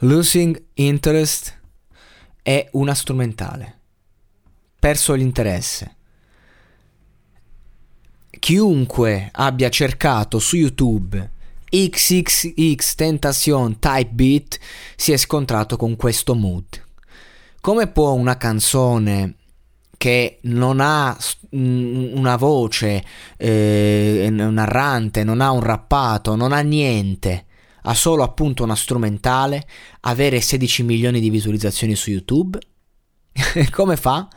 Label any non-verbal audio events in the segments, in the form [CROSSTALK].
Losing interest è una strumentale. Perso l'interesse. Chiunque abbia cercato su YouTube XXX Tentacion Type Beat si è scontrato con questo mood. Come può una canzone che non ha una voce eh, narrante, non ha un rappato, non ha niente, ha solo appunto una strumentale, avere 16 milioni di visualizzazioni su YouTube? [LAUGHS] Come fa?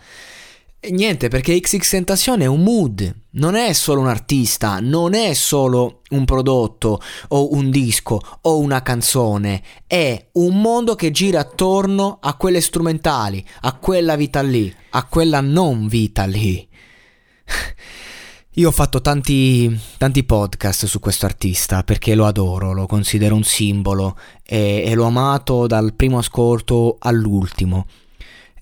Niente, perché XX Tentacion è un mood, non è solo un artista, non è solo un prodotto o un disco o una canzone, è un mondo che gira attorno a quelle strumentali, a quella vita lì, a quella non vita lì. Io ho fatto tanti, tanti podcast su questo artista perché lo adoro, lo considero un simbolo e, e l'ho amato dal primo ascolto all'ultimo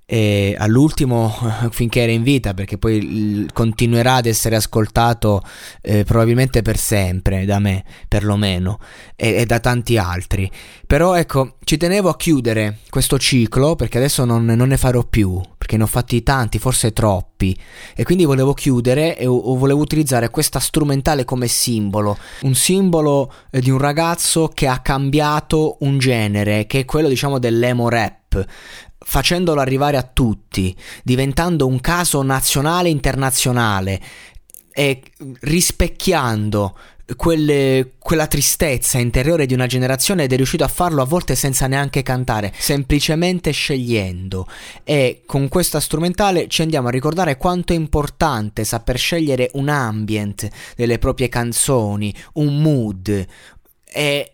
e all'ultimo [LAUGHS] finché era in vita perché poi continuerà ad essere ascoltato eh, probabilmente per sempre da me perlomeno e, e, da tanti altri. Però ecco ci tenevo a chiudere questo ciclo perché adesso non, non, ne farò più perché ne ho fatti tanti forse troppi. E quindi volevo chiudere e o, volevo utilizzare questa strumentale come simbolo. Un simbolo eh, di un ragazzo che ha cambiato un genere che è quello diciamo dell'emo rap facendolo arrivare a tutti, diventando un caso nazionale e internazionale e rispecchiando quelle, quella tristezza interiore di una generazione ed è riuscito a farlo a volte senza neanche cantare, semplicemente scegliendo. E con questa strumentale ci andiamo a ricordare quanto è importante saper scegliere un ambient delle proprie canzoni, un mood. E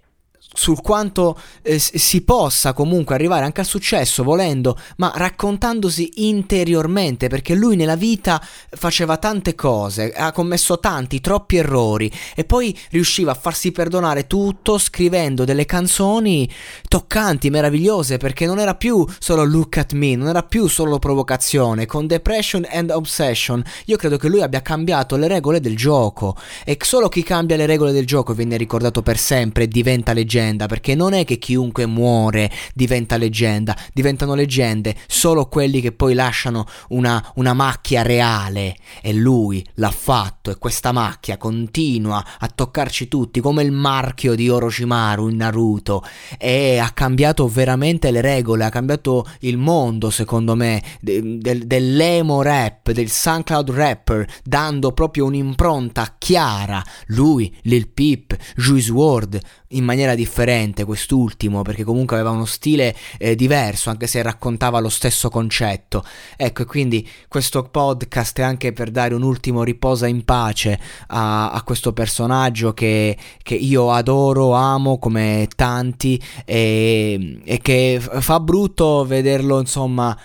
sul quanto eh, si possa comunque arrivare anche al successo volendo, ma raccontandosi interiormente, perché lui nella vita faceva tante cose, ha commesso tanti, troppi errori e poi riusciva a farsi perdonare tutto scrivendo delle canzoni toccanti, meravigliose, perché non era più solo look at me, non era più solo provocazione, con Depression and Obsession. Io credo che lui abbia cambiato le regole del gioco e solo chi cambia le regole del gioco viene ricordato per sempre e diventa leggenda leggenda, perché non è che chiunque muore diventa leggenda, diventano leggende solo quelli che poi lasciano una, una macchia reale. E lui l'ha fatto e questa macchia continua a toccarci tutti come il marchio di Orochimaru in Naruto. E ha cambiato veramente le regole, ha cambiato il mondo secondo me de, de, dell'emo rap, del SoundCloud rapper, dando proprio un'impronta chiara, lui, Lil Peep, Juice WRLD, in maniera differente quest'ultimo perché comunque aveva uno stile eh, diverso anche se raccontava lo stesso concetto. Ecco e quindi questo podcast è anche per dare un ultimo riposa in pace a, a questo personaggio che, che, io adoro amo come tanti e, e che fa brutto vederlo insomma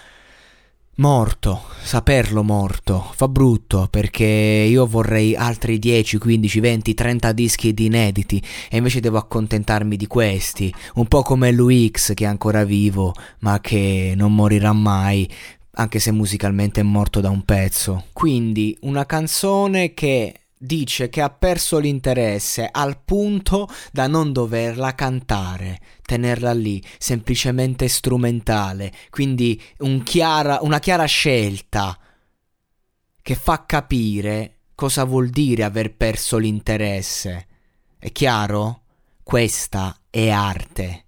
morto, saperlo morto, fa brutto perché io vorrei altri 10, 15, 20, 30 dischi di inediti e invece devo accontentarmi di questi, un po' come l'UX che è ancora vivo ma che non morirà mai anche se musicalmente è morto da un pezzo. Quindi una canzone che dice che ha perso l'interesse al punto da non doverla cantare, tenerla lì, semplicemente strumentale, quindi un chiara, una chiara scelta che fa capire cosa vuol dire aver perso l'interesse. È chiaro? Questa è arte.